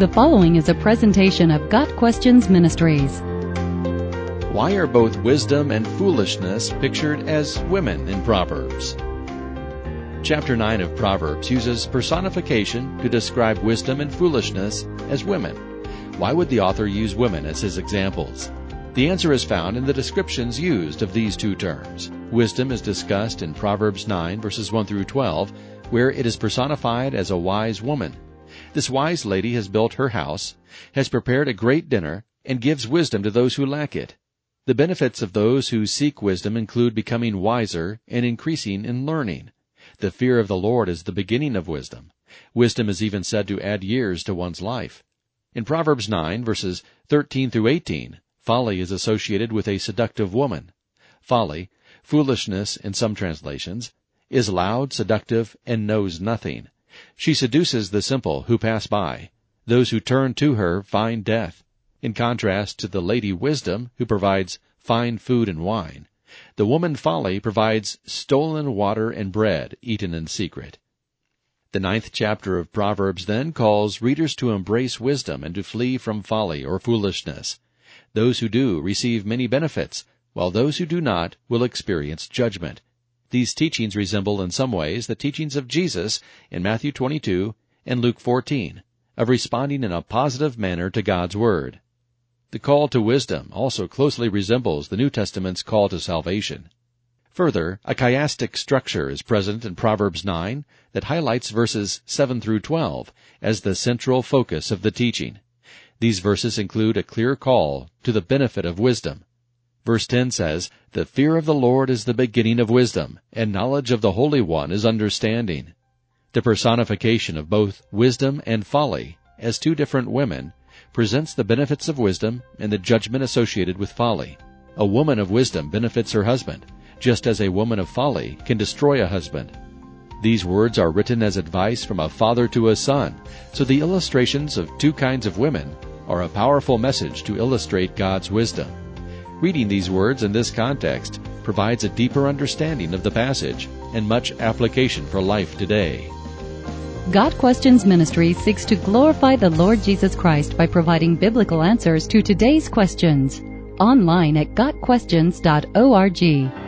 The following is a presentation of Got Questions Ministries. Why are both wisdom and foolishness pictured as women in Proverbs? Chapter 9 of Proverbs uses personification to describe wisdom and foolishness as women. Why would the author use women as his examples? The answer is found in the descriptions used of these two terms. Wisdom is discussed in Proverbs 9 verses 1 through 12, where it is personified as a wise woman. This wise lady has built her house, has prepared a great dinner, and gives wisdom to those who lack it. The benefits of those who seek wisdom include becoming wiser and increasing in learning. The fear of the Lord is the beginning of wisdom. Wisdom is even said to add years to one's life. In Proverbs 9 verses 13 through 18, folly is associated with a seductive woman. Folly, foolishness in some translations, is loud, seductive, and knows nothing. She seduces the simple who pass by. Those who turn to her find death. In contrast to the lady wisdom, who provides fine food and wine, the woman folly provides stolen water and bread eaten in secret. The ninth chapter of Proverbs then calls readers to embrace wisdom and to flee from folly or foolishness. Those who do receive many benefits, while those who do not will experience judgment. These teachings resemble in some ways the teachings of Jesus in Matthew 22 and Luke 14 of responding in a positive manner to God's Word. The call to wisdom also closely resembles the New Testament's call to salvation. Further, a chiastic structure is present in Proverbs 9 that highlights verses 7 through 12 as the central focus of the teaching. These verses include a clear call to the benefit of wisdom, Verse 10 says, The fear of the Lord is the beginning of wisdom, and knowledge of the Holy One is understanding. The personification of both wisdom and folly, as two different women, presents the benefits of wisdom and the judgment associated with folly. A woman of wisdom benefits her husband, just as a woman of folly can destroy a husband. These words are written as advice from a father to a son, so the illustrations of two kinds of women are a powerful message to illustrate God's wisdom. Reading these words in this context provides a deeper understanding of the passage and much application for life today. Got Questions Ministry seeks to glorify the Lord Jesus Christ by providing biblical answers to today's questions. Online at GotQuestions.org.